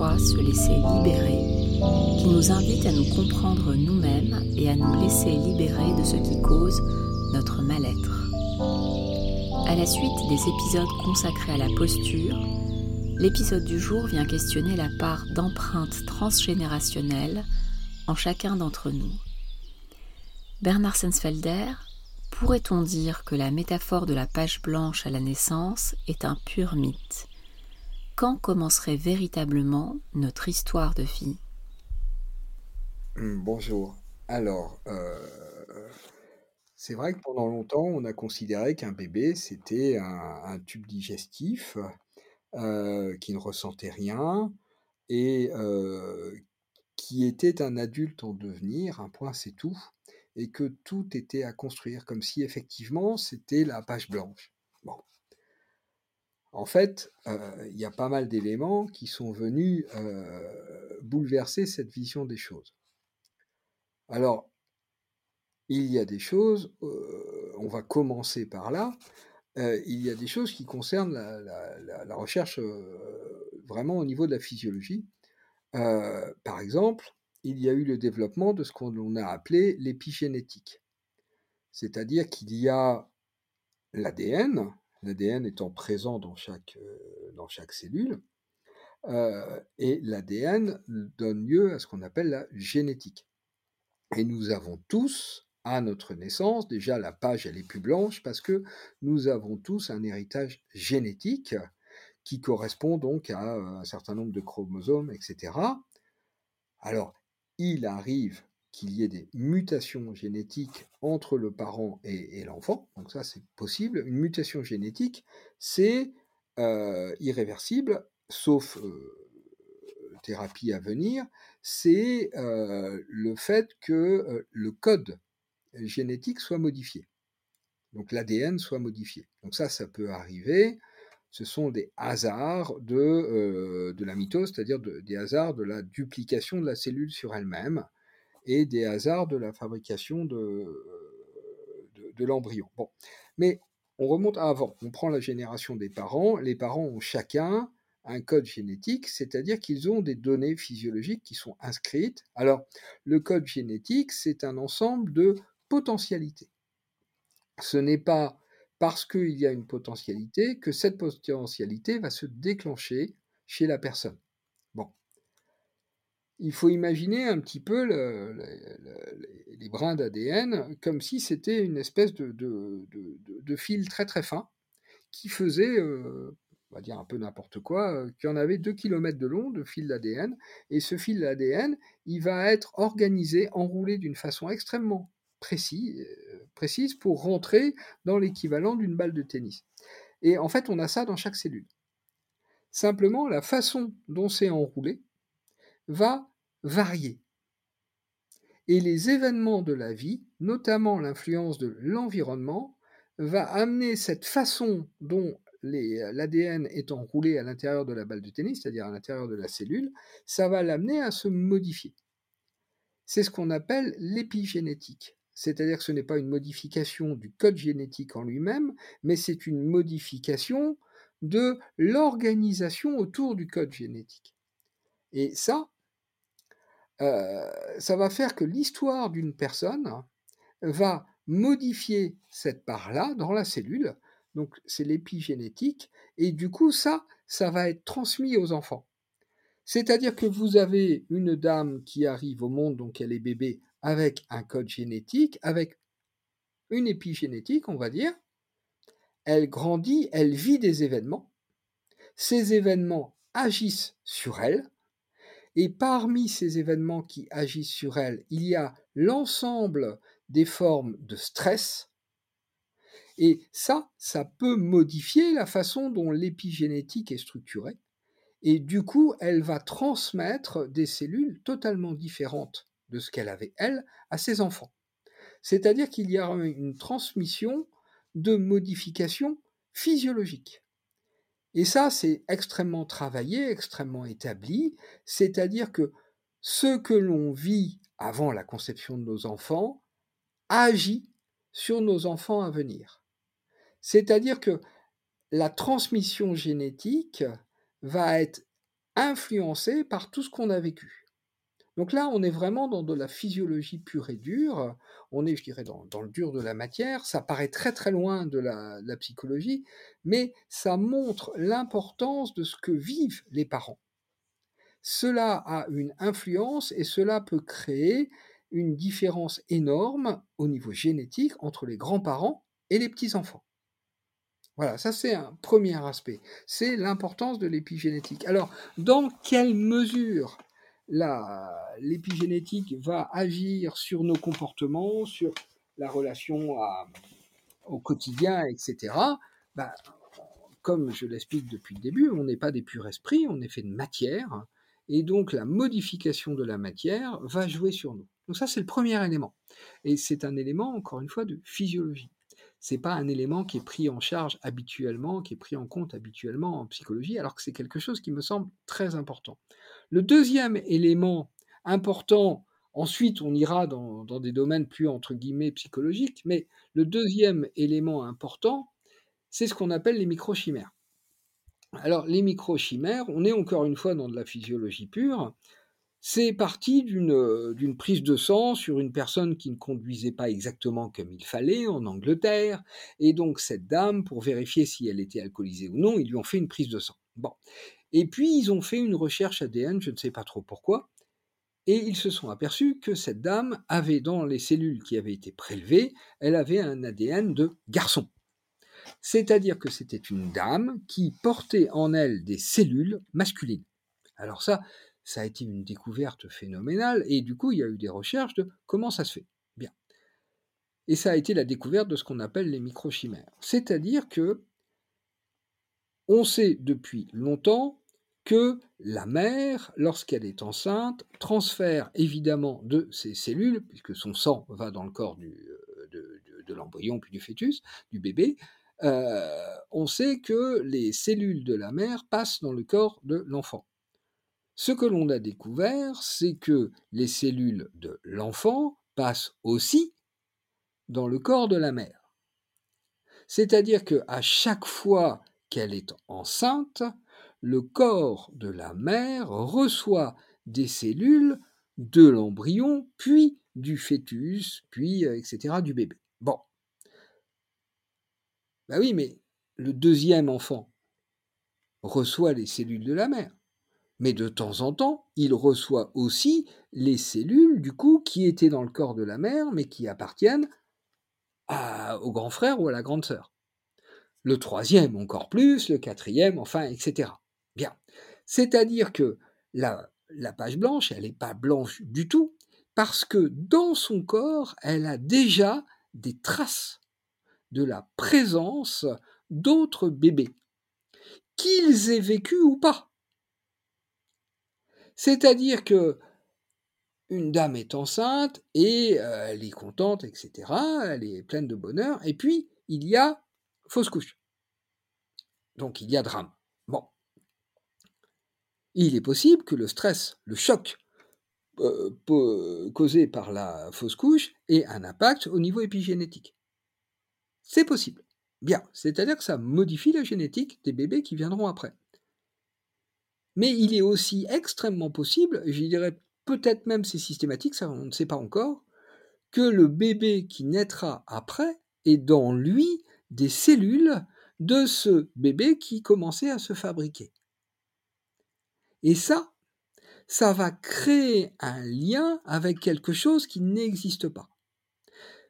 se laisser libérer, qui nous invite à nous comprendre nous-mêmes et à nous laisser libérer de ce qui cause notre mal-être. À la suite des épisodes consacrés à la posture, l'épisode du jour vient questionner la part d'empreinte transgénérationnelle en chacun d'entre nous. Bernard Sensfelder pourrait-on dire que la métaphore de la page blanche à la naissance est un pur mythe? Quand commencerait véritablement notre histoire de vie hum, Bonjour. Alors, euh, c'est vrai que pendant longtemps, on a considéré qu'un bébé, c'était un, tube digestif euh, qui ne ressentait rien et euh, qui était un adulte en devenir, un point c'est tout et que tout était à construire, comme si effectivement c'était la page blanche. En fait, euh, il y a pas mal d'éléments qui sont venus euh, bouleverser cette vision des choses. Alors, il y a des choses, euh, on va commencer par là, il y a des choses qui concernent la recherche vraiment au niveau de la physiologie. par exemple, il y a eu le développement de ce qu'on a appelé l'épigénétique. C'est-à-dire qu'il y a l'ADN, l'ADN étant présent dans chaque, dans chaque cellule, et l'ADN donne lieu à ce qu'on appelle la génétique. Et nous avons tous, à notre naissance, déjà la page elle est plus blanche parce que nous avons tous un héritage génétique qui correspond donc à un certain nombre de chromosomes, etc. Alors, il arrive qu'il y ait des mutations génétiques entre le parent et, l'enfant. Donc ça, c'est possible. Une mutation génétique, c'est euh, irréversible, sauf euh, thérapie à venir. C'est euh, le fait que le code génétique soit modifié. Donc l'ADN soit modifié. Donc ça, ça peut arriver. Ce sont des hasards de, de la mitose, c'est-à-dire des hasards de la duplication de la cellule sur elle-même et des hasards de la fabrication de, de, l'embryon. Bon. Mais on remonte avant. On prend la génération des parents. Les parents ont chacun un code génétique, c'est-à-dire qu'ils ont des données physiologiques qui sont inscrites. Alors, le code génétique, c'est un ensemble de potentialités. Ce n'est pas parce qu'il y a une potentialité que cette potentialité va se déclencher chez la personne. Il faut imaginer un petit peu les brins d'ADN comme si c'était une espèce de, fil très très fin qui faisait, euh, on va dire un peu n'importe quoi, euh, qui en avait 2 km de long de fil d'ADN. Et ce fil d'ADN, il va être organisé, enroulé d'une façon extrêmement précise, précise pour rentrer dans l'équivalent d'une balle de tennis. Et en fait, on a ça dans chaque cellule. Simplement, la façon dont c'est enroulé va varier. Et les événements de la vie, notamment l'influence de l'environnement, va amener cette façon dont l'ADN est enroulé à l'intérieur de la balle de tennis, c'est-à-dire à l'intérieur de la cellule, ça va l'amener à se modifier. C'est ce qu'on appelle l'épigénétique. C'est-à-dire que ce n'est pas une modification du code génétique en lui-même, mais c'est une modification de l'organisation autour du code génétique. Et ça, euh, ça va faire que l'histoire d'une personne va modifier cette part-là dans la cellule, donc c'est l'épigénétique, et du coup ça, ça va être transmis aux enfants. C'est-à-dire que vous avez une dame qui arrive au monde, donc elle est bébé, avec un code génétique, avec une épigénétique, on va dire. Elle grandit, elle vit des événements. Ces événements agissent sur elle. Et parmi ces événements qui agissent sur elle, il y a l'ensemble des formes de stress. Et ça, ça peut modifier la façon dont l'épigénétique est structurée. Et du coup, elle va transmettre des cellules totalement différentes de ce qu'elle avait, elle, à ses enfants. C'est-à-dire qu'il y a une transmission de modifications physiologiques. Et ça, c'est extrêmement travaillé, extrêmement établi, c'est-à-dire que ce que l'on vit avant la conception de nos enfants agit sur nos enfants à venir. C'est-à-dire que la transmission génétique va être influencée par tout ce qu'on a vécu. Donc là, on est vraiment dans de la physiologie pure et dure, on est, je dirais, dans, le dur de la matière, ça paraît très très loin de la, de la psychologie, mais ça montre l'importance de ce que vivent les parents. Cela a une influence et cela peut créer une différence énorme au niveau génétique entre les grands-parents et les petits-enfants. Voilà, ça c'est un premier aspect. C'est l'importance de l'épigénétique. Alors, dans quelle mesure l'épigénétique va agir sur nos comportements, sur la relation au quotidien, etc. Bah, comme je l'explique depuis le début, on n'est pas des purs esprits, on est fait de matière, et donc la modification de la matière va jouer sur nous. Donc ça, c'est le premier élément. Et c'est un élément, encore une fois, de physiologie c'est pas un élément qui est pris en charge habituellement, qui est pris en compte habituellement en psychologie, alors que c'est quelque chose qui me semble très important. Le deuxième élément important, ensuite on ira dans, des domaines plus entre guillemets psychologiques, mais le deuxième élément important, c'est ce qu'on appelle les microchimères. Alors les microchimères, on est encore une fois dans de la physiologie pure, c'est parti d'une prise de sang sur une personne qui ne conduisait pas exactement comme il fallait en Angleterre, et donc cette dame, pour vérifier si elle était alcoolisée ou non, ils lui ont fait une prise de sang. Bon. Et puis ils ont fait une recherche ADN, je ne sais pas trop pourquoi, et ils se sont aperçus que cette dame avait dans les cellules qui avaient été prélevées, elle avait un ADN de garçon. C'est-à-dire que c'était une dame qui portait en elle des cellules masculines. Alors ça, ça a été une découverte phénoménale, et du coup, il y a eu des recherches de comment ça se fait. Bien. Et ça a été la découverte de ce qu'on appelle les microchimères. C'est-à-dire que on sait depuis longtemps que la mère, lorsqu'elle est enceinte, transfère évidemment de ses cellules, puisque son sang va dans le corps euh, de, l'embryon puis du fœtus, du bébé, euh, on sait que les cellules de la mère passent dans le corps de l'enfant. Ce que l'on a découvert, c'est que les cellules de l'enfant passent aussi dans le corps de la mère. C'est-à-dire que à chaque fois qu'elle est enceinte, le corps de la mère reçoit des cellules de l'embryon, puis du fœtus, puis euh, etc. du bébé. Bon. Ben oui, mais le deuxième enfant reçoit les cellules de la mère mais de temps en temps, il reçoit aussi les cellules, du coup, qui étaient dans le corps de la mère, mais qui appartiennent au grand frère ou à la grande sœur. Le troisième encore plus, le quatrième, enfin, etc. C'est-à-dire que la, la page blanche, elle n'est pas blanche du tout, parce que dans son corps, elle a déjà des traces de la présence d'autres bébés, qu'ils aient vécu ou pas. C'est-à-dire que une dame est enceinte et euh, elle est contente, etc. Elle est pleine de bonheur. Et puis, il y a fausse couche. Donc, il y a drame. Il est possible que le stress, le choc euh, causé par la fausse couche ait un impact au niveau épigénétique. C'est possible. Bien. C'est-à-dire que ça modifie la génétique des bébés qui viendront après. Mais il est aussi extrêmement possible, je dirais peut-être même c'est systématique, ça on ne sait pas encore, que le bébé qui naîtra après ait dans lui des cellules de ce bébé qui commençait à se fabriquer. Et ça, ça va créer un lien avec quelque chose qui n'existe pas.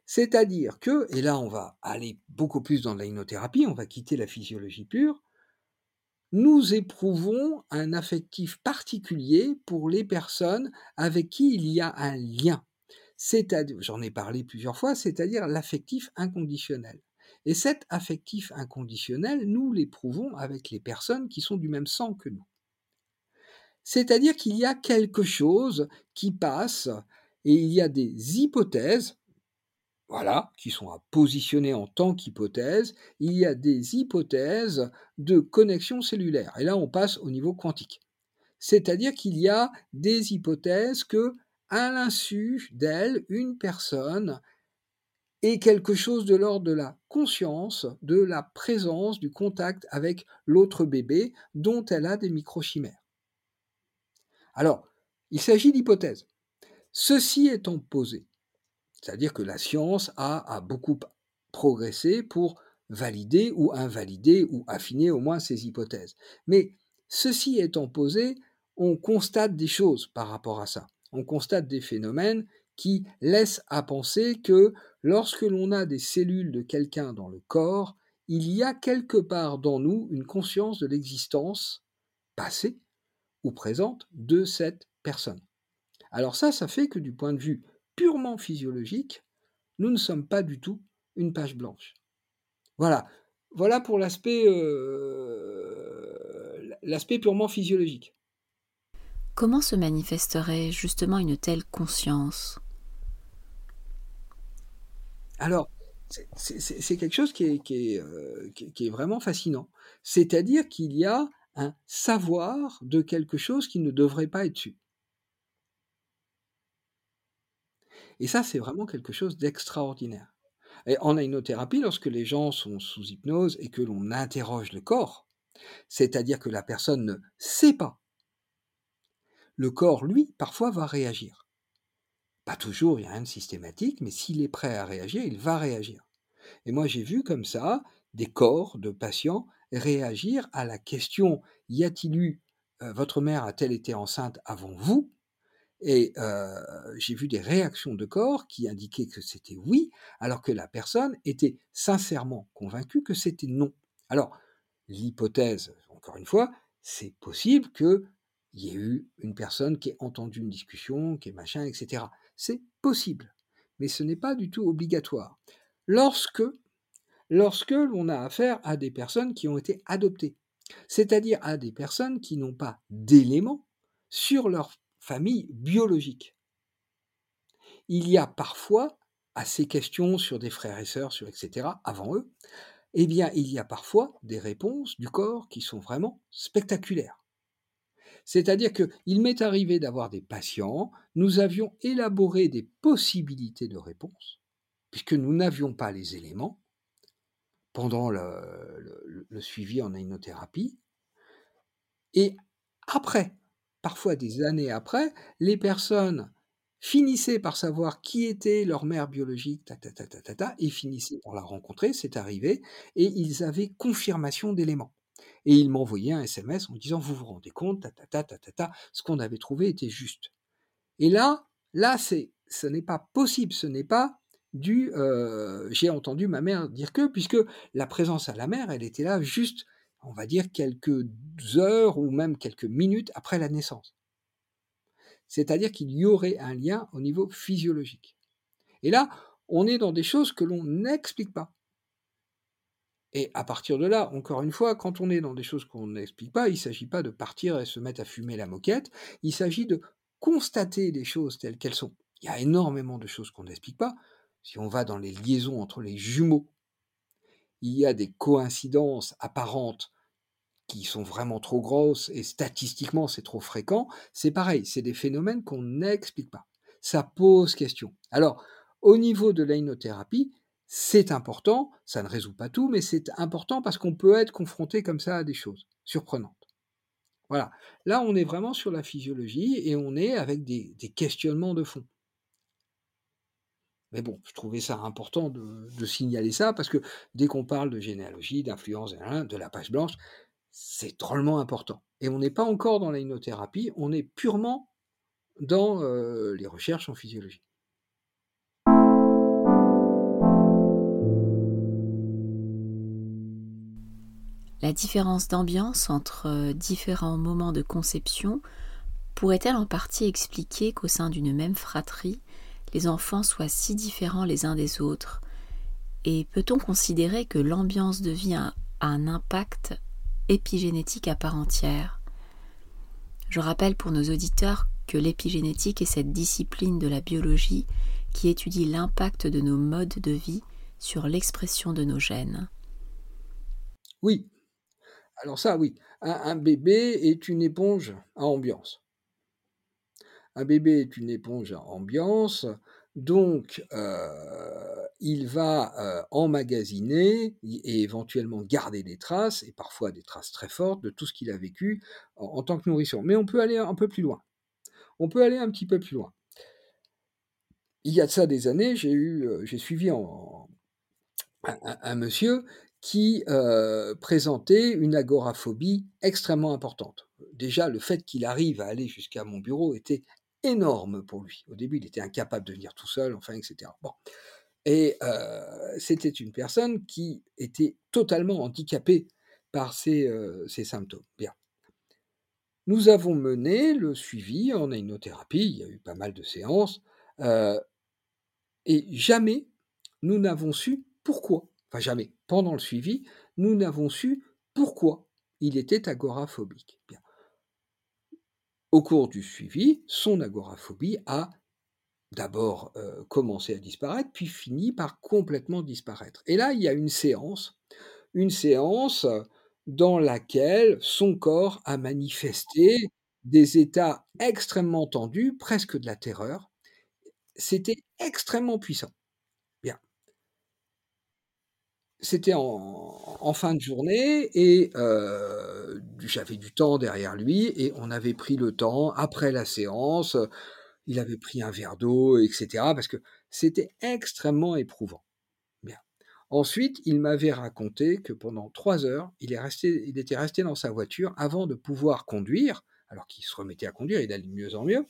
C'est-à-dire que, et là on va aller beaucoup plus dans l'hynothérapie, on va quitter la physiologie pure, nous éprouvons un affectif particulier pour les personnes avec qui il y a un lien. C'est-à-dire, j'en ai parlé plusieurs fois, c'est-à-dire l'affectif inconditionnel. Et cet affectif inconditionnel, nous l'éprouvons avec les personnes qui sont du même sang que nous. C'est-à-dire qu'il y a quelque chose qui passe et il y a des hypothèses voilà, qui sont à positionner en tant qu'hypothèse, il y a des hypothèses de connexion cellulaire. Et là, on passe au niveau quantique. C'est-à-dire qu'il y a des hypothèses que, à l'insu d'elle, une personne et quelque chose de l'ordre de la conscience, de la présence, du contact avec l'autre bébé dont elle a des microchimères. Alors, il s'agit d'hypothèses. Ceci étant posé, c'est-à-dire que la science a, beaucoup progressé pour valider ou invalider ou affiner au moins ces hypothèses. Mais ceci étant posé, on constate des choses par rapport à ça. On constate des phénomènes qui laissent à penser que lorsque l'on a des cellules de quelqu'un dans le corps, il y a quelque part dans nous une conscience de l'existence passée ou présente de cette personne. Alors ça, ça fait que du point de vue purement physiologique, nous ne sommes pas du tout une page blanche. Voilà, voilà pour l'aspect euh, l'aspect purement physiologique. Comment se manifesterait justement une telle conscience? Alors, c'est quelque chose qui est, euh, qui est, vraiment fascinant. C'est-à-dire qu'il y a savoir de quelque chose qui ne devrait pas être su. Et ça, c'est vraiment quelque chose d'extraordinaire. Et en hypnothérapie, lorsque les gens sont sous hypnose et que l'on interroge le corps, c'est-à-dire que la personne ne sait pas, le corps, lui, parfois va réagir. Pas toujours, il n'y a rien de systématique, mais s'il est prêt à réagir, il va réagir. Et moi, j'ai vu comme ça des corps de patients réagir à la question y a-t-il eu euh, votre mère a-t-elle été enceinte avant vous? Et euh, j'ai vu des réactions de corps qui indiquaient que c'était oui, alors que la personne était sincèrement convaincue que c'était non. Alors, l'hypothèse, encore une fois, c'est possible qu'il y ait eu une personne qui ait entendu une discussion, qui est machin, etc. C'est possible, mais ce n'est pas du tout obligatoire. Lorsque lorsque l'on a affaire à des personnes qui ont été adoptées, c'est-à-dire à des personnes qui n'ont pas d'éléments sur leur famille biologique. Il y a parfois, à ces questions sur des frères et sœurs, sur etc., avant eux, eh bien, il y a parfois des réponses du corps qui sont vraiment spectaculaires. C'est-à-dire qu'il m'est arrivé d'avoir des patients, nous avions élaboré des possibilités de réponse, puisque nous n'avions pas les éléments, pendant le, suivi en hypnothérapie. Et après, parfois des années après, les personnes finissaient par savoir qui était leur mère biologique, ta, ta, ta, ta, ta, et finissaient par la rencontrer, c'est arrivé, et ils avaient confirmation d'éléments. Et ils m'envoyaient un SMS en disant, vous vous rendez compte, ta, ta, ta, ta, ta, ce qu'on avait trouvé était juste. Et là, là, c'est, ce n'est pas possible, ce n'est pas du j'ai entendu ma mère dire que, puisque la présence à la mère, elle était là juste, on va dire, quelques heures ou même quelques minutes après la naissance. C'est-à-dire qu'il y aurait un lien au niveau physiologique. Et là, on est dans des choses que l'on n'explique pas. Et à partir de là, encore une fois, quand on est dans des choses qu'on n'explique pas, il ne s'agit pas de partir et se mettre à fumer la moquette, il s'agit de constater les choses telles qu'elles sont. Il y a énormément de choses qu'on n'explique pas si on va dans les liaisons entre les jumeaux, il y a des coïncidences apparentes qui sont vraiment trop grosses et statistiquement c'est trop fréquent, c'est pareil, c'est des phénomènes qu'on n'explique pas. Ça pose question. Alors, au niveau de l'ainothérapie, c'est important, ça ne résout pas tout, mais c'est important parce qu'on peut être confronté comme ça à des choses surprenantes. Voilà. Là, on est vraiment sur la physiologie et on est avec des questionnements de fond. Mais bon, je trouvais ça important de, signaler ça parce que dès qu'on parle de généalogie, d'influence, de la page blanche, c'est drôlement important. Et on n'est pas encore dans la on est purement dans euh, les recherches en physiologie. La différence d'ambiance entre euh, différents moments de conception pourrait-elle en partie expliquer qu'au sein d'une même fratrie, les enfants soient si différents les uns des autres Et peut-on considérer que l'ambiance de vie a un impact épigénétique à part entière? Je rappelle pour nos auditeurs que l'épigénétique est cette discipline de la biologie qui étudie l'impact de nos modes de vie sur l'expression de nos gènes. Oui. Alors ça, oui. un bébé est une éponge à ambiance. Un bébé est une éponge à ambiance. Donc, heu, il va, heu, emmagasiner et éventuellement garder des traces et parfois des traces très fortes de tout ce qu'il a vécu en tant que nourrisson. Mais on peut aller un peu plus loin. On peut aller un petit peu plus loin. Il y a de ça des années, j'ai eu, heu, j'ai suivi un monsieur qui, présentait une agoraphobie extrêmement importante. Déjà, le fait qu'il arrive à aller jusqu'à mon bureau était énorme pour lui. Au début, il était incapable de venir tout seul, enfin, et cetera. Bon et heu, c'était une personne qui était totalement handicapée par ces, ces symptômes. Bien. Nous avons mené le suivi en hypnothérapie, il y a eu pas mal de séances, heu et jamais nous n'avons su pourquoi. Enfin jamais. Pendant le suivi, nous n'avons su pourquoi il était agoraphobique. Au cours du suivi, son agoraphobie a d'abord, heu, commencé à disparaître, puis fini par complètement disparaître. Et là, il y a une séance, une séance dans laquelle son corps a manifesté des états extrêmement tendus, presque de la terreur. C'était extrêmement puissant. Bien. C'était en fin de journée et heu, j'avais du temps derrière lui et on avait pris le temps après la séance, il avait pris un verre d'eau et cetera parce que c'était extrêmement éprouvant. Bien. Ensuite, il m'avait raconté que pendant 3 heures, il il était resté dans sa voiture avant de pouvoir conduire, alors qu'il se remettait à conduire, il allait de mieux en mieux,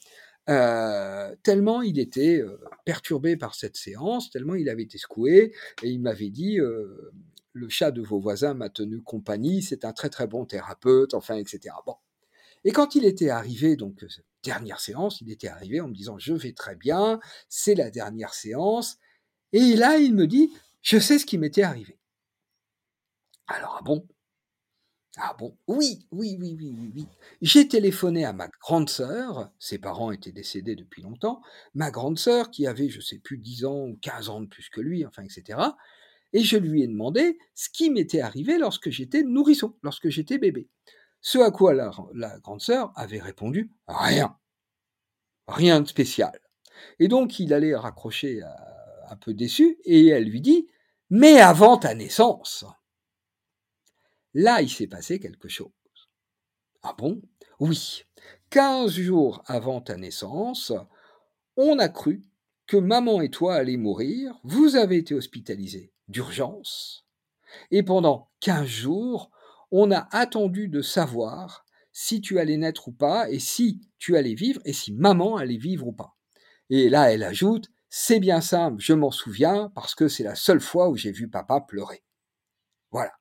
heu, tellement il était, heu, perturbé par cette séance, tellement il avait été secoué et il m'avait dit, heu: «Le chat de vos voisins m'a tenu compagnie, c'est un très, très bon thérapeute», enfin et cetera. Bon et quand il était arrivé donc, cette dernière séance, il était arrivé en me disant: «Je vais très bien, c'est la dernière séance» et là, il me dit: «Je sais ce qui m'était arrivé». Alors, ah bon? Ah bon? Oui, oui, oui, oui, oui, oui. J'ai téléphoné à ma grande sœur, ses parents étaient décédés depuis longtemps, ma grande sœur qui avait, je sais plus 10 ans ou 15 ans de plus que lui, enfin et cetera et je lui ai demandé ce qui m'était arrivé lorsque j'étais nourrisson, lorsque j'étais bébé. Ce à quoi la grande sœur avait répondu: «Rien. Rien de spécial» et donc il allait raccrocher, heu, un peu déçu et elle lui dit: «Mais avant ta naissance!» Là, il s'est passé quelque chose. Ah bon? Oui. 15 jours avant ta naissance, on a cru que maman et toi alliez mourir, vous avez été hospitalisés d'urgence et pendant 15 jours, on a attendu de savoir si tu allais naître ou pas et si tu allais vivre et si maman allait vivre ou pas. Et là, elle ajoute: «C'est bien simple, je m'en souviens parce que c'est la seule fois où j'ai vu papa pleurer». Voilà.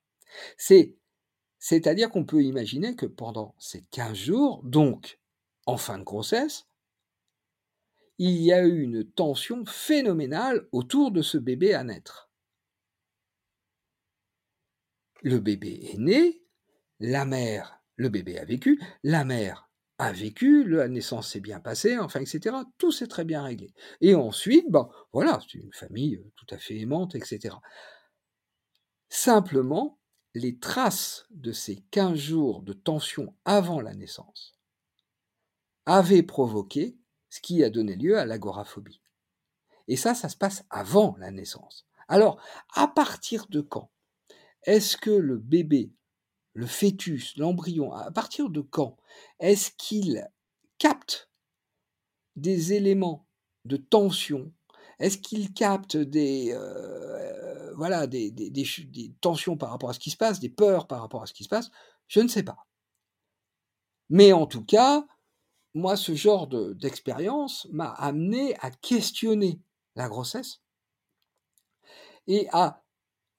C'est c'est-à-dire qu'on peut imaginer que pendant ces 15 jours, donc en fin de grossesse il y a eu une tension phénoménale autour de ce bébé à naître. Le bébé est né, la mère le bébé a vécu, la mère a vécu, la naissance s'est bien passée, enfin et cetera. Tout s'est très bien réglé et ensuite, ben, voilà, c'est une famille, heu, tout à fait aimante et cetera. Simplement, les traces de ces 15 jours de tension avant la naissance avaient provoqué ce qui a donné lieu à l'agoraphobie et ça, ça se passe avant la naissance. Alors, à partir de quand est-ce que le bébé, le fœtus, l'embryon, à partir de quand est-ce qu'il capte des éléments de tension? Est-ce qu'il capte des, heu, voilà, des des tensions par rapport à ce qui se passe, des peurs par rapport à ce qui se passe? Je ne sais pas. Mais en tout cas, moi, ce genre de d'expérience m'a amené à questionner la grossesse et à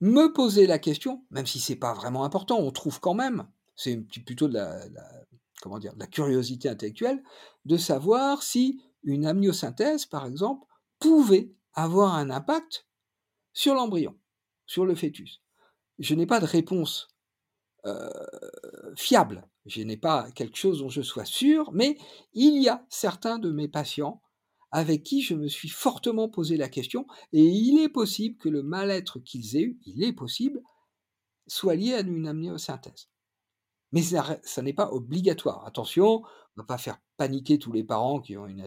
me poser la question, même si c'est pas vraiment important, on trouve quand même, c'est plutôt de la comment dire? De la curiosité intellectuelle, de savoir si une amniosynthèse, par exemple, pouvait avoir un impact sur l'embryon, sur le fœtus. Je n'ai pas de réponse, heu, fiable. Je n'ai pas quelque chose dont je sois sûr, mais il y a certains de mes patients avec qui je me suis fortement posé la question et il est possible que le mal-être qu'ils aient eu, il est possible, soit lié à une amniosynthèse. Mais ça n'est pas obligatoire. Attention, on va pas faire paniquer tous les parents qui ont une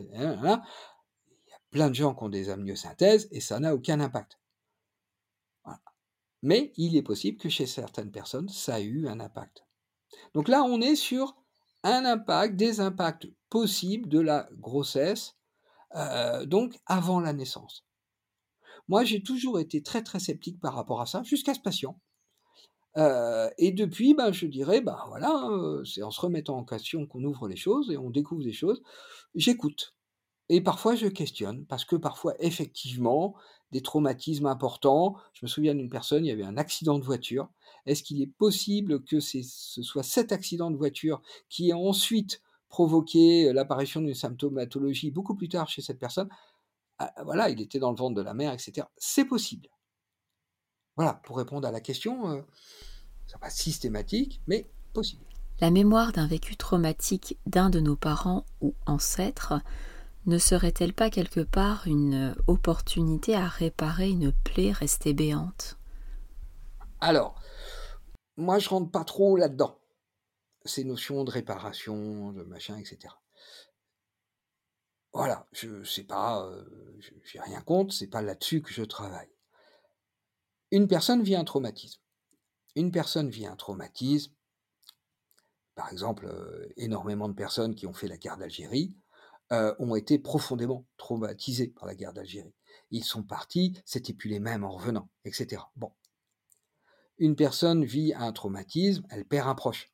plein de gens qui ont des amniosynthèses et ça n'a aucun impact. Mais il est possible que chez certaines personnes, ça a eu un impact. Donc là, on est sur un impact, des impacts possibles de la grossesse, euh, donc avant la naissance. Moi, j'ai toujours été très très sceptique par rapport à ça, jusqu'à ce patient. Euh, et depuis, ben, je dirais, ben voilà, euh, c'est en se remettant en question qu'on ouvre les choses et on découvre des choses. J'écoute. Et parfois, je questionne, parce que parfois, effectivement, des traumatismes importants. Je me souviens d'une personne, il y avait un accident de voiture. Est-ce qu'il est possible que ce soit cet accident de voiture qui a ensuite provoqué l'apparition d'une symptomatologie beaucoup plus tard chez cette personne? Ah, Voilà, il était dans le ventre de la mère, etc. C'est possible. Voilà, pour répondre à la question, euh, n'est pas systématique, mais possible. La mémoire d'un vécu traumatique d'un de nos parents ou ancêtres ne serait-elle pas quelque part une opportunité à réparer une plaie restée béante? Alors, moi je rentre pas trop là-dedans. Ces notions de réparation, de machin, etc. Voilà, je sais pas, euh, j'ai rien contre, c'est pas là-dessus que je travaille. Une personne vit un traumatisme. Une personne vit un traumatisme, par exemple, euh, énormément de personnes qui ont fait la guerre d'Algérie, euh, ont été profondément traumatisés par la guerre d'Algérie. Ils sont partis, c'était plus les mêmes en revenant, etc. Bon. Une personne vit un traumatisme, elle perd un proche.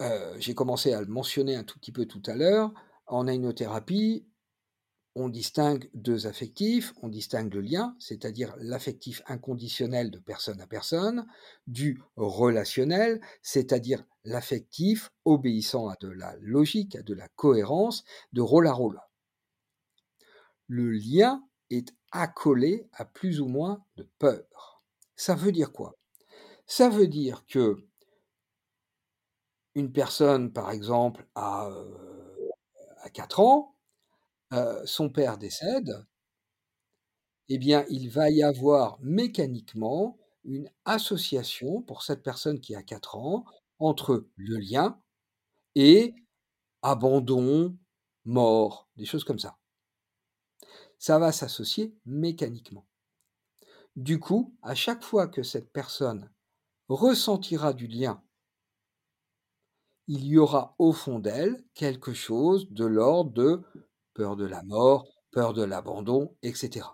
Euh, j'ai commencé à le mentionner un tout petit peu tout à l'heure. En ainothérapie, on distingue deux affectifs, on distingue le lien, c'est-à-dire l'affectif inconditionnel de personne à personne, du relationnel, c'est-à-dire l'affectif obéissant à de la logique, à de la cohérence, de rôle à rôle. Le lien est accolé à plus ou moins de peur. Ça veut dire quoi? Ça veut dire que une personne, par exemple, à, euh, à 4 ans, son père décède, eh bien, il va y avoir mécaniquement une association pour cette personne qui a 4 ans entre le lien et abandon, mort, des choses comme ça. Ça va s'associer mécaniquement. Du coup, à chaque fois que cette personne ressentira du lien, il y aura au fond d'elle quelque chose de l'ordre de peur de la mort, peur de l'abandon, etc.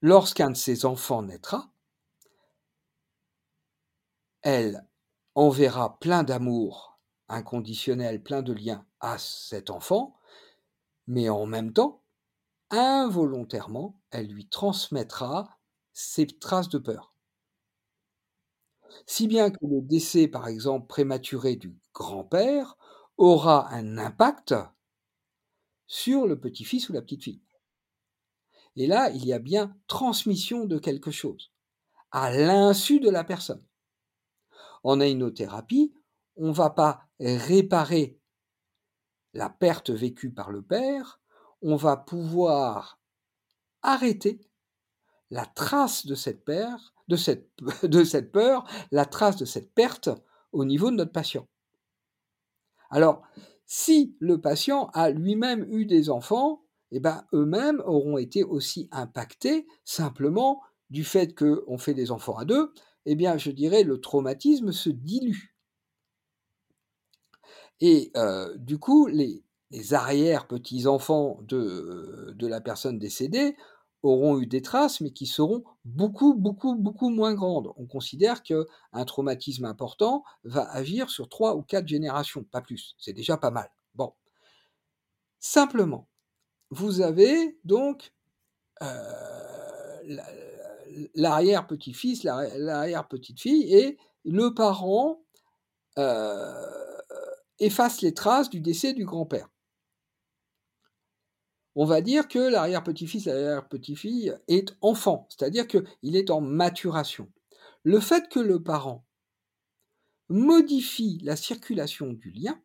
Lorsqu'un de ses enfants naîtra, elle enverra plein d'amour inconditionnel, plein de liens à cet enfant, mais en même temps, involontairement, elle lui transmettra ses traces de peur. Si bien que le décès, par exemple, prématuré du grand-père aura un impact sur le petit-fils ou la petite-fille. Et là, il y a bien transmission de quelque chose, à l'insu de la personne. En ainothérapie, on ne va pas réparer la perte vécue par le père, on va pouvoir arrêter la trace de cette, peur, de cette peur, la trace de cette perte au niveau de notre patient. Alors, si le patient a lui-même eu des enfants, eh ben, eux-mêmes auront été aussi impactés simplement du fait qu'on fait des enfants à deux, eh bien, je dirais, le traumatisme se dilue. Et euh, du coup, les, les arrière-petits-enfants de, de la personne décédée auront eu des traces, mais qui seront beaucoup, beaucoup, beaucoup moins grandes. On considère qu'un traumatisme important va agir sur trois ou quatre générations, pas plus. C'est déjà pas mal. Bon. Simplement, vous avez donc euh, l'arrière-petit-fils, l'arrière-petite-fille, et le parent euh, efface les traces du décès du grand-père on va dire que l'arrière-petit-fils, l'arrière-petit-fille est enfant, c'est-à-dire qu'il est en maturation. Le fait que le parent modifie la circulation du lien,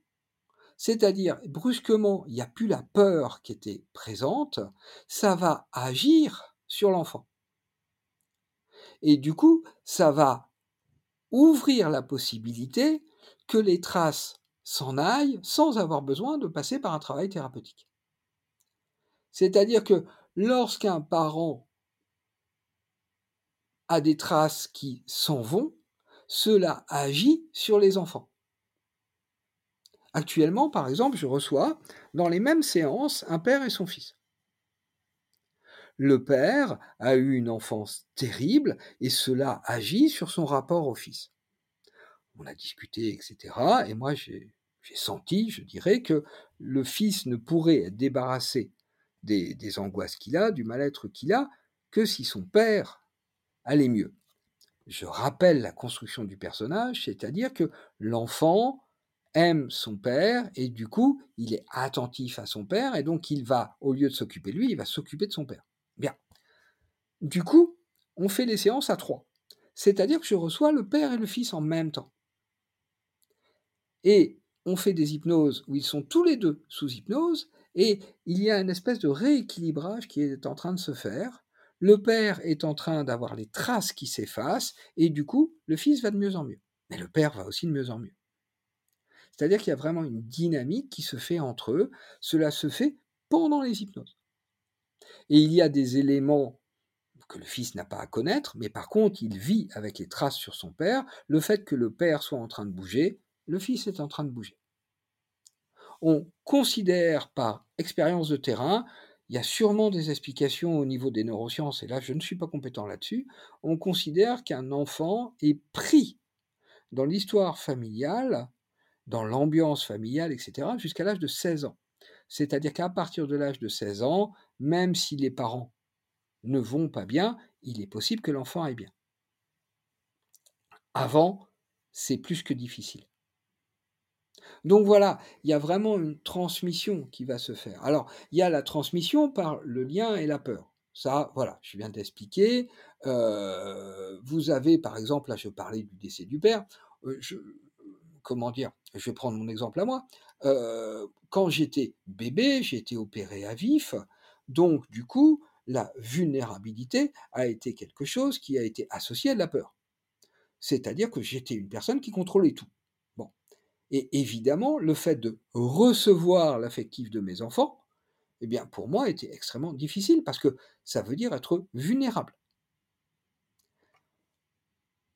c'est-à-dire brusquement, il n'y a plus la peur qui était présente, ça va agir sur l'enfant. Et du coup, ça va ouvrir la possibilité que les traces s'en aille sans avoir besoin de passer par un travail thérapeutique. C'est-à-dire que lorsqu'un parent a des traces qui s'en vont, cela agit sur les enfants. Actuellement, par exemple, je reçois dans les mêmes séances un père et son fils. Le père a eu une enfance terrible et cela agit sur son rapport au fils. On a discuté, etc. Et moi, j'ai senti, je dirais, que le fils ne pourrait être débarrassé des, angoisses qu'il a, du mal-être qu'il a, que si son père allait mieux. Je rappelle la construction du personnage, c'est-à-dire que l'enfant aime son père et du coup, il est attentif à son père et donc il va, au lieu de s'occuper de lui, il va s'occuper de son père. Bien. Du coup, on fait les séances à trois. C'est-à-dire que je reçois le père et le fils en même temps. Et on fait des hypnoses où ils sont tous les deux sous hypnose et il y a une espèce de rééquilibrage qui est en train de se faire. Le père est en train d'avoir les traces qui s'effacent et du coup, le fils va de mieux en mieux. Mais le père va aussi de mieux en mieux. C'est-à-dire qu'il y a vraiment une dynamique qui se fait entre eux. Cela se fait pendant les hypnoses. Et il y a des éléments que le fils n'a pas à connaître, mais par contre, il vit avec les traces sur son père. Le fait que le père soit en train de bouger, le fils est en train de bouger. On considère par expérience de terrain, il y a sûrement des explications au niveau des neurosciences, et là je ne suis pas compétent là-dessus, on considère qu'un enfant est pris dans l'histoire familiale, dans l'ambiance familiale, etc., jusqu'à l'âge de 16 ans. C'est-à-dire qu'à partir de l'âge de 16 ans, même si les parents ne vont pas bien, il est possible que l'enfant aille bien. Avant, c'est plus que difficile. Donc voilà, il y a vraiment une transmission qui va se faire. Alors, il y a la transmission par le lien et la peur. Ça, voilà, je viens d'expliquer. Euh, vous avez, par exemple, là, je parlais du décès du père. Euh, comment dire Je vais prendre mon exemple à moi. Euh, quand j'étais bébé, j'ai été opéré à vif. Donc, du coup, la vulnérabilité a été quelque chose qui a été associé à la peur. C'est-à-dire que j'étais une personne qui contrôlait tout. Et évidemment, le fait de recevoir l'affectif de mes enfants, eh bien, pour moi, était extrêmement difficile parce que ça veut dire être vulnérable.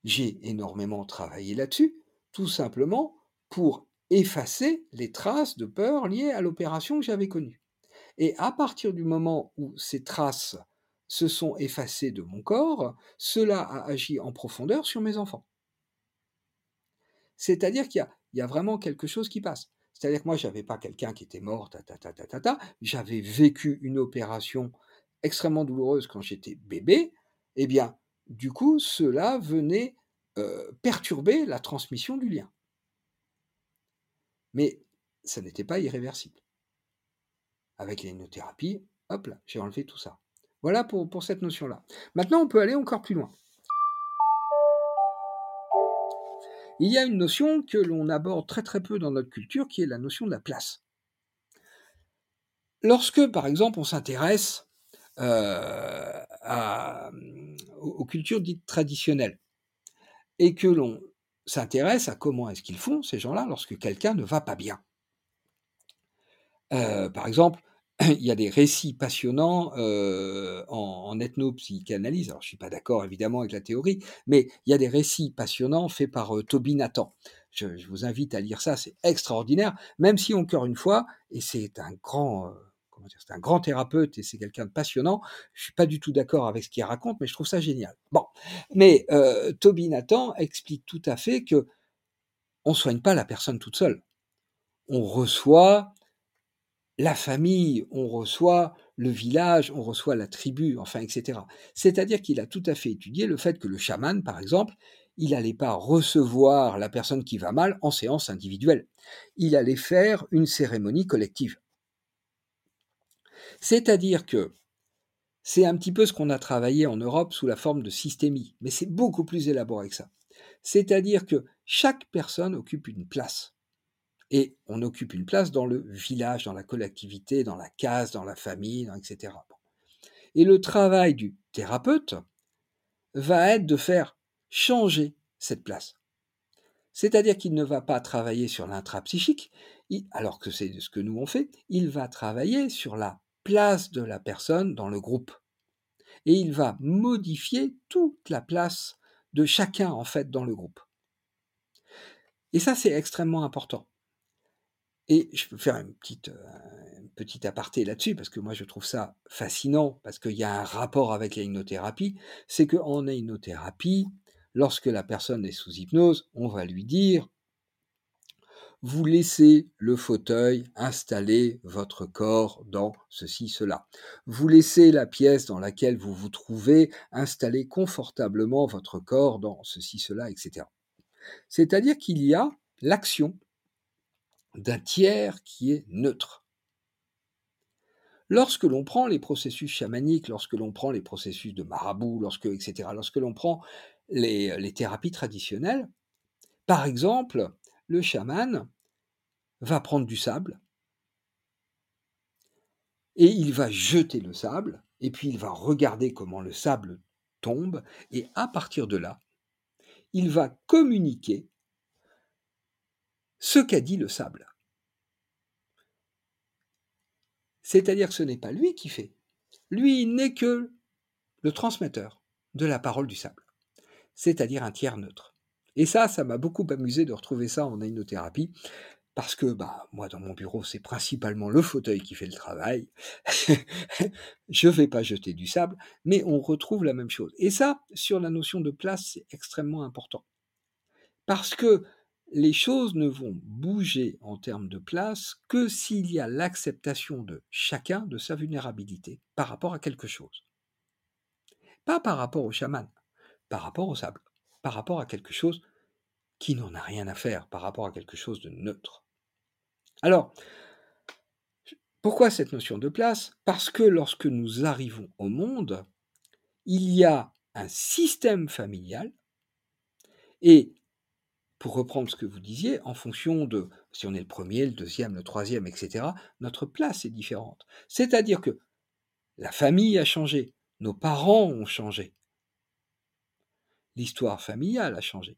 J'ai énormément travaillé là-dessus, tout simplement pour effacer les traces de peur liées à l'opération que j'avais connue. Et à partir du moment où ces traces se sont effacées de mon corps, cela a agi en profondeur sur mes enfants. C'est-à-dire qu'il y a il y a vraiment quelque chose qui passe. C'est-à-dire que moi, je n'avais pas quelqu'un qui était mort, ta, ta, ta, ta, ta, j'avais vécu une opération extrêmement douloureuse quand j'étais bébé, eh bien, du coup, cela venait euh, perturber la transmission du lien. Mais ça n'était pas irréversible. Avec l'hypnothérapie, hop là, j'ai enlevé tout ça. Voilà pour, pour cette notion-là. Maintenant, on peut aller encore plus loin. Il y a une notion que l'on aborde très très peu dans notre culture, qui est la notion de la place. Lorsque, par exemple, on s'intéresse euh, aux cultures dites traditionnelles, et que l'on s'intéresse à comment est-ce qu'ils font, ces gens-là, lorsque quelqu'un ne va pas bien. Euh, par exemple, il y a des récits passionnants euh, en, en ethnopsychanalyse. Alors, je suis pas d'accord évidemment avec la théorie, mais il y a des récits passionnants faits par euh, Toby Nathan. Je, vous invite à lire ça, c'est extraordinaire. Même si encore une fois, et c'est un grand, euh, c'est un grand thérapeute et c'est quelqu'un de passionnant. Je suis pas du tout d'accord avec ce qu'il raconte, mais je trouve ça génial. Bon, mais Toby Nathan explique tout à fait que on soigne pas la personne toute seule. On reçoit la famille, on reçoit le village, on reçoit la tribu, enfin, etc. C'est-à-dire qu'il a tout à fait étudié le fait que le chaman, par exemple, il n'allait pas recevoir la personne qui va mal en séance individuelle. Il allait faire une cérémonie collective. C'est-à-dire que c'est un petit peu ce qu'on a travaillé en Europe sous la forme de systémie, mais c'est beaucoup plus élaboré que ça. C'est-à-dire que chaque personne occupe une place et on occupe une place dans le village, dans la collectivité, dans la case, dans la famille, etc. Et le travail du thérapeute va être de faire changer cette place. C'est-à-dire qu'il ne va pas travailler sur l'intrapsychique, alors que c'est ce que nous on fait, il va travailler sur la place de la personne dans le groupe. Et il va modifier toute la place de chacun en fait dans le groupe. Et ça c'est extrêmement important. Et je peux faire une petite, euh, une petite aparté là-dessus, parce que moi je trouve ça fascinant, parce qu'il y a un rapport avec la c'est qu'en hypnothérapie, lorsque la personne est sous hypnose, on va lui dire vous laissez le fauteuil installer votre corps dans ceci, cela. Vous laissez la pièce dans laquelle vous vous trouvez installer confortablement votre corps dans ceci, cela, etc. C'est-à-dire qu'il y a l'action d'un tiers qui est neutre. Lorsque l'on prend les processus chamaniques, lorsque l'on prend les processus de marabout, lorsque, etc., lorsque l'on prend les, les thérapies traditionnelles, par exemple, le chaman va prendre du sable et il va jeter le sable et puis il va regarder comment le sable tombe et à partir de là, il va communiquer ce qu'a dit le sable. C'est-à-dire que ce n'est pas lui qui fait. Lui n'est que le transmetteur de la parole du sable, c'est-à-dire un tiers neutre. Et ça, ça m'a beaucoup amusé de retrouver ça en ainothérapie, parce que bah, moi, dans mon bureau, c'est principalement le fauteuil qui fait le travail. je ne vais pas jeter du sable, mais on retrouve la même chose. Et ça, sur la notion de place, c'est extrêmement important. Parce que les choses ne vont bouger en termes de place que s'il y a l'acceptation de chacun de sa vulnérabilité par rapport à quelque chose. Pas par rapport au chaman, par rapport au sable, par rapport à quelque chose qui n'en a rien à faire, par rapport à quelque chose de neutre. Alors, pourquoi cette notion de place? Parce que lorsque nous arrivons au monde, il y a un système familial et pour reprendre ce que vous disiez, en fonction de si on est le premier, le deuxième, le troisième, etc., notre place est différente. C'est-à-dire que la famille a changé, nos parents ont changé, l'histoire familiale a changé.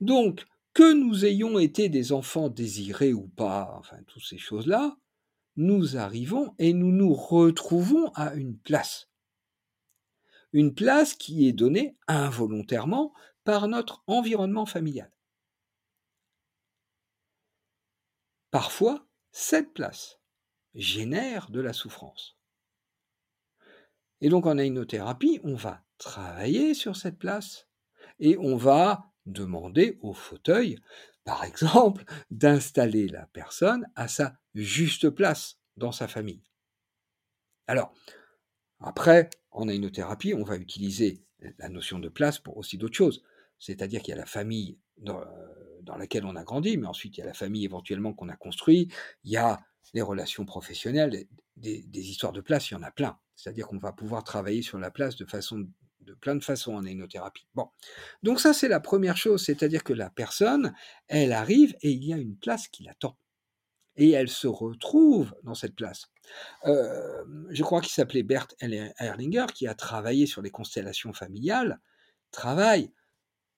Donc, que nous ayons été des enfants désirés ou pas, enfin toutes ces choses-là, nous arrivons et nous nous retrouvons à une place. Une place qui est donnée involontairement par notre environnement familial. Parfois, cette place génère de la souffrance. Et donc en hypnothérapie, on va travailler sur cette place et on va demander au fauteuil, par exemple, d'installer la personne à sa juste place dans sa famille. Alors, après, en hypnothérapie, on va utiliser la notion de place pour aussi d'autres choses. C'est-à-dire qu'il y a la famille dans, laquelle on a grandi, mais ensuite il y a la famille éventuellement qu'on a construit, il y a les relations professionnelles, des, histoires de place, il y en a plein. C'est-à-dire qu'on va pouvoir travailler sur la place de façon de plein de façons en hypnothérapie. Bon, donc ça c'est la première chose, c'est-à-dire que la personne, elle arrive et il y a une place qui l'attend. Et elle se retrouve dans cette place. Euh, je crois qu'il s'appelait Bert Erlinger, qui a travaillé sur les constellations familiales. Travail,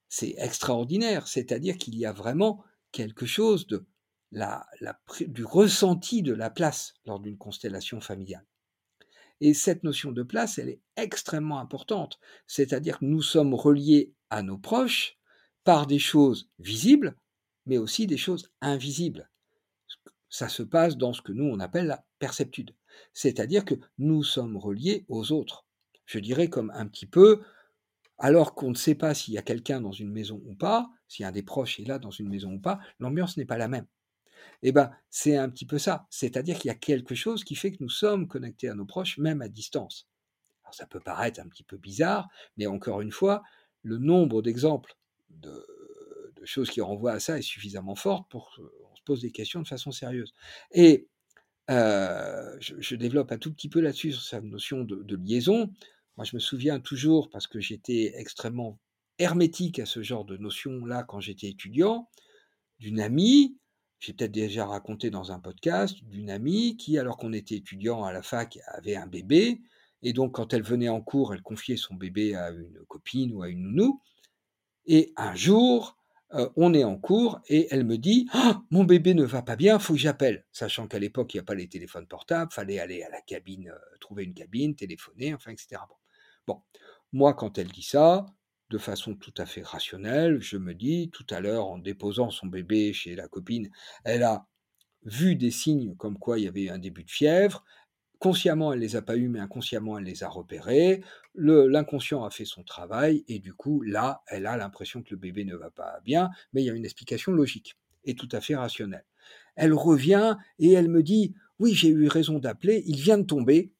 c'est extraordinaire, c'est-à-dire qu'il y a vraiment quelque chose de la, du ressenti de la place lors d'une constellation familiale. Et cette notion de place, elle est extrêmement importante. C'est-à-dire que nous sommes reliés à nos proches par des choses visibles, mais aussi des choses invisibles. Ça se passe dans ce que nous, on appelle la perceptude. C'est-à-dire que nous sommes reliés aux autres. Je dirais comme un petit peu, alors qu'on ne sait pas s'il y a quelqu'un dans une maison ou pas, si un des proches est là dans une maison ou pas, l'ambiance n'est pas la même. Eh ben, c'est un petit peu ça. C'est-à-dire qu'il y a quelque chose qui fait que nous sommes connectés à nos proches, même à distance. Alors, ça peut paraître un petit peu bizarre, mais encore une fois, le nombre d'exemples de, choses qui renvoient à ça est suffisamment fort pour qu'on se pose des questions de façon sérieuse. Et euh, je, développe un tout petit peu là-dessus sur cette notion de, de liaison. Moi, je me souviens toujours, parce que j'étais extrêmement hermétique à ce genre de notion-là quand j'étais étudiant, d'une amie j'ai peut-être déjà raconté dans un podcast d'une amie qui, alors qu'on était étudiant à la fac, avait un bébé. Et donc, quand elle venait en cours, elle confiait son bébé à une copine ou à une nounou. Et un jour, euh, on est en cours et elle me dit «Ah, Mon bébé ne va pas bien, faut que j'appelle. Sachant qu'à l'époque, il n'y a pas les téléphones portables, fallait aller à la cabine, euh, trouver une cabine, téléphoner, enfin, etc. moi, quand elle dit ça, de façon tout à fait rationnelle, je me dis Tout à l'heure, en déposant son bébé chez la copine, elle a vu des signes comme quoi il y avait un début de fièvre, Consciemment, elle les a pas eus, mais inconsciemment, elle les a repérés. L'inconscient a fait son travail, et du coup, là, elle a l'impression que le bébé ne va pas bien, mais il y a une explication logique et tout à fait rationnelle. Elle revient et elle me dit Oui, j'ai eu raison d'appeler, il vient de tomber.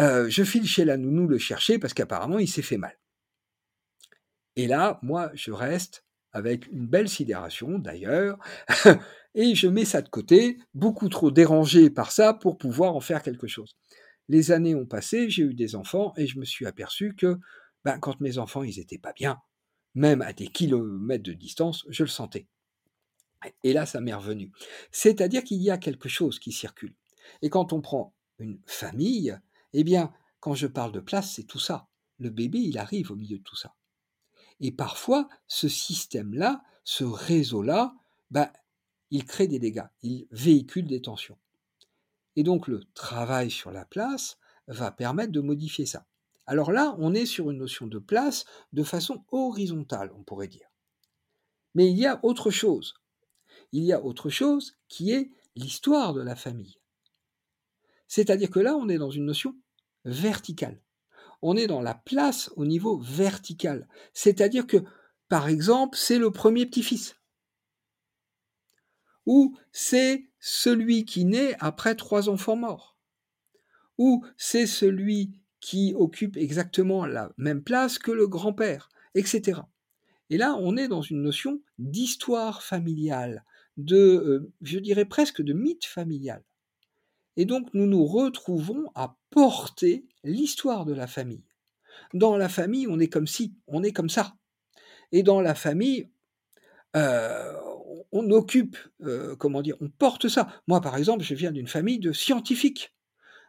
Euh, je file chez la nounou le chercher parce qu'apparemment, il s'est fait mal. Et là, moi, je reste avec une belle sidération d'ailleurs, et je mets ça de côté, beaucoup trop dérangé par ça pour pouvoir en faire quelque chose. Les années ont passé, j'ai eu des enfants, et je me suis aperçu que ben, quand mes enfants ils étaient pas bien, même à des kilomètres de distance, je le sentais. Et là, ça m'est revenu. C'est-à-dire qu'il y a quelque chose qui circule. Et quand on prend une famille, eh bien, quand je parle de place, c'est tout ça. Le bébé, il arrive au milieu de tout ça. Et parfois, ce système-là, ce réseau-là, ben, il crée des dégâts, il véhicule des tensions. Et donc le travail sur la place va permettre de modifier ça. Alors là, on est sur une notion de place de façon horizontale, on pourrait dire. Mais il y a autre chose. Il y a autre chose qui est l'histoire de la famille. C'est-à-dire que là, on est dans une notion verticale on est dans la place au niveau vertical. C'est-à-dire que, par exemple, c'est le premier petit-fils. Ou c'est celui qui naît après trois enfants morts. Ou c'est celui qui occupe exactement la même place que le grand-père, etc. Et là, on est dans une notion d'histoire familiale, de, euh, je dirais presque de mythe familial. Et donc nous nous retrouvons à porter l'histoire de la famille. Dans la famille, on est comme si, on est comme ça. Et dans la famille, euh, on occupe, euh, comment dire, on porte ça. Moi, par exemple, je viens d'une famille de scientifiques.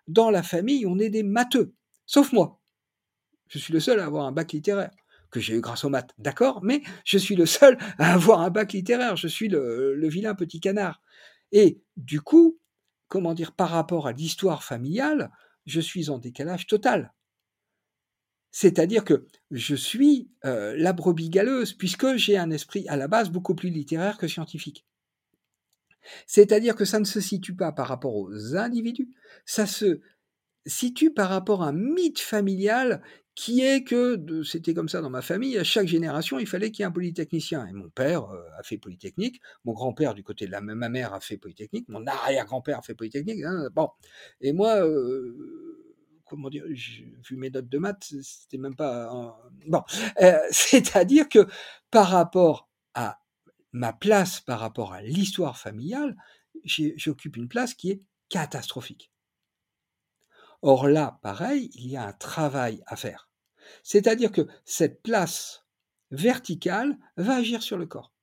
Dans la famille, on est des matheux, sauf moi. Je suis le seul à avoir un bac littéraire que j'ai eu grâce aux maths, d'accord, mais je suis le seul à avoir un bac littéraire. Je suis le vilain petit canard. Et du coup, comment dire, par rapport à l'histoire familiale, je suis en décalage total. C'est-à-dire que je suis euh, la brebis galeuse, puisque j'ai un esprit à la base beaucoup plus littéraire que scientifique. C'est-à-dire que ça ne se situe pas par rapport aux individus, ça se situe par rapport à un mythe familial qui est que c'était comme ça dans ma famille, à chaque génération, il fallait qu'il y ait un polytechnicien. Et mon père euh, a fait polytechnique, mon grand-père du côté de la, ma mère a fait polytechnique, mon arrière-grand-père a fait polytechnique. Hein, bon, et moi, euh, comment dire, vu mes notes de maths, c'était même pas. Bon, euh, c'est-à-dire que par rapport à ma place, par rapport à l'histoire familiale, j'occupe une place qui est catastrophique. Or là, pareil, il y a un travail à faire. C'est-à-dire que cette place verticale va agir sur le corps.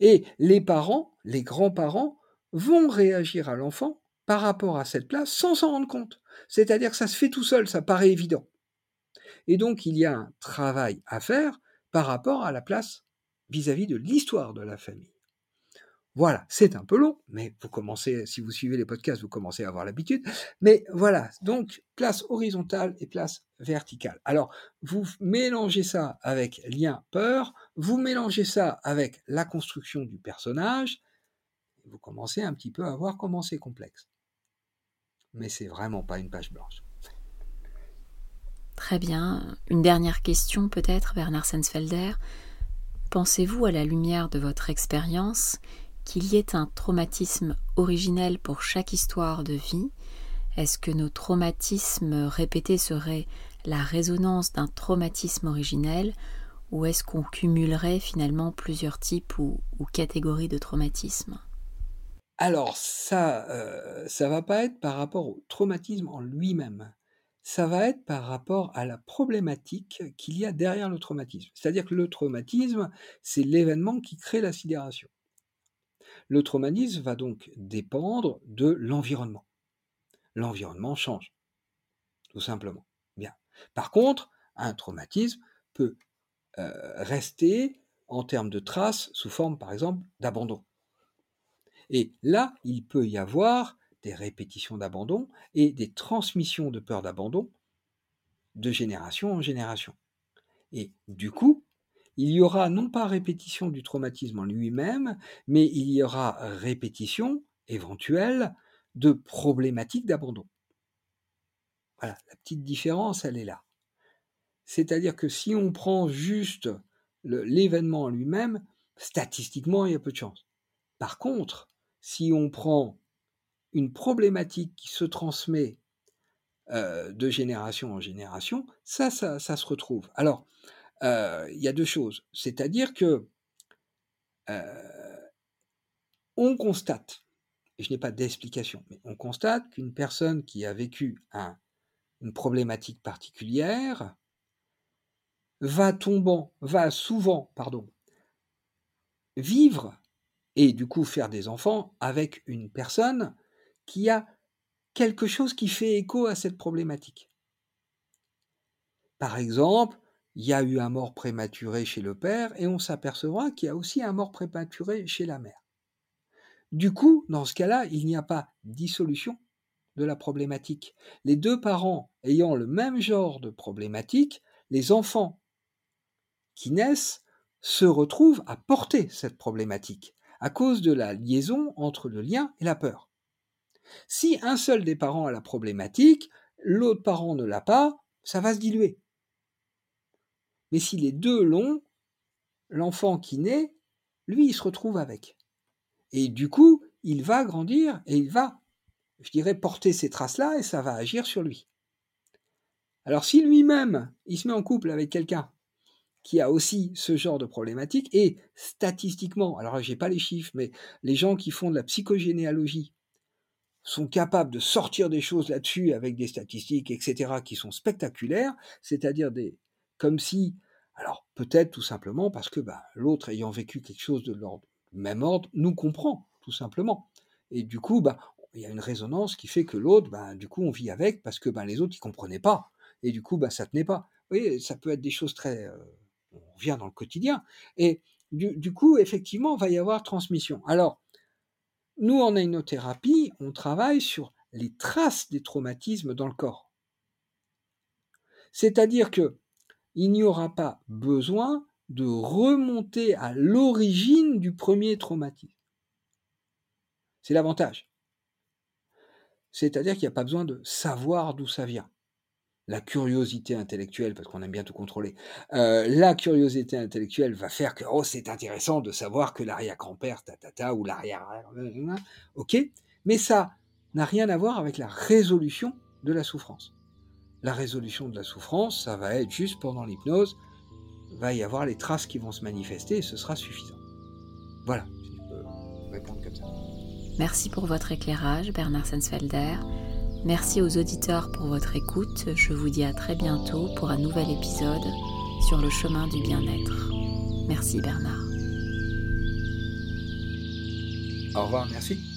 Et les parents, les grands-parents, vont réagir à l'enfant par rapport à cette place sans s'en rendre compte. C'est-à-dire que ça se fait tout seul, ça paraît évident. Et donc il y a un travail à faire par rapport à la place vis-à-vis -vis de l'histoire de la famille. Voilà, c'est un peu long, mais vous commencez, si vous suivez les podcasts, vous commencez à avoir l'habitude. Mais voilà, donc place horizontale et place verticale. Alors, vous mélangez ça avec lien peur, vous mélangez ça avec la construction du personnage, vous commencez un petit peu à voir comment c'est complexe. Mais c'est vraiment pas une page blanche. Très bien. Une dernière question peut-être, Bernard Sensfelder. Pensez-vous à la lumière de votre expérience qu'il y ait un traumatisme originel pour chaque histoire de vie? Est-ce que nos traumatismes répétés seraient la résonance d'un traumatisme originel? Ou est-ce qu'on cumulerait finalement plusieurs types ou, catégories de traumatismes? Alors ça, euh, ça va pas être par rapport au traumatisme en lui-même. Ça va être par rapport à la problématique qu'il y a derrière le traumatisme. C'est-à-dire que le traumatisme, c'est l'événement qui crée la sidération. Le traumatisme va donc dépendre de l'environnement. L'environnement change, tout simplement. Bien. Par contre, un traumatisme peut euh, rester en termes de traces sous forme, par exemple, d'abandon. Et là, il peut y avoir des répétitions d'abandon et des transmissions de peur d'abandon de génération en génération. Et du coup, il y aura non pas répétition du traumatisme en lui-même, mais il y aura répétition éventuelle de problématiques d'abandon. Voilà, la petite différence, elle est là. C'est-à-dire que si on prend juste l'événement en lui-même, statistiquement, il y a peu de chance. Par contre, si on prend une problématique qui se transmet euh, de génération en génération, ça, ça, se retrouve. Alors, euh, il y a deux choses. C'est-à-dire que euh, on constate, et je n'ai pas d'explication, mais on constate qu'une personne qui a vécu une problématique particulière va tombant, va souvent, pardon, vivre et du coup faire des enfants avec une personne qui a quelque chose qui fait écho à cette problématique. Par exemple, il y a eu un mort prématuré chez le père et on s'apercevra qu'il y a aussi un mort prématuré chez la mère. Du coup, dans ce cas-là, il n'y a pas dissolution de la problématique. Les deux parents ayant le même genre de problématique, les enfants qui naissent se retrouvent à porter cette problématique à cause de la liaison entre le lien et la peur. Si un seul des parents a la problématique, l'autre parent ne l'a pas, ça va se diluer. Mais si les deux l'ont, l'enfant qui naît, lui, il se retrouve avec. Et du coup, il va grandir et il va, je dirais, porter ces traces-là et ça va agir sur lui. Alors si lui-même, il se met en couple avec quelqu'un qui a aussi ce genre de problématique, et statistiquement, alors j'ai pas les chiffres, mais les gens qui font de la psychogénéalogie sont capables de sortir des choses là-dessus avec des statistiques, etc., qui sont spectaculaires, c'est-à-dire des, comme si, alors peut-être tout simplement parce que bah, l'autre ayant vécu quelque chose de l'ordre même ordre nous comprend tout simplement, et du coup, bah, il y a une résonance qui fait que l'autre, bah, du coup, on vit avec parce que les autres ils comprenaient pas, et du coup, bah, ça tenait pas. Vous voyez, ça peut être des choses très, euh, on vient dans le quotidien, et du, du coup, effectivement, il va y avoir transmission. Alors nous, en ainothérapie, on travaille sur les traces des traumatismes dans le corps. C'est-à-dire que il n'y aura pas besoin de remonter à l'origine du premier traumatisme. C'est l'avantage. C'est-à-dire qu'il n'y a pas besoin de savoir d'où ça vient la curiosité intellectuelle, parce qu'on aime bien tout contrôler, euh, la curiosité intellectuelle va faire que, oh, c'est intéressant de savoir que l'arrière-grand-père, ta, ou l'arrière, ok, mais ça n'a rien à voir avec la résolution de la souffrance. La résolution de la souffrance, ça va être juste pendant l'hypnose, va y avoir les traces qui vont se manifester et ce sera suffisant. Voilà, si je peux répondre comme ça. Merci pour votre éclairage, Bernard Sensfelder. Merci aux auditeurs pour votre écoute. Je vous dis à très bientôt pour un nouvel épisode sur le chemin du bien-être. Merci Bernard. Au revoir, merci.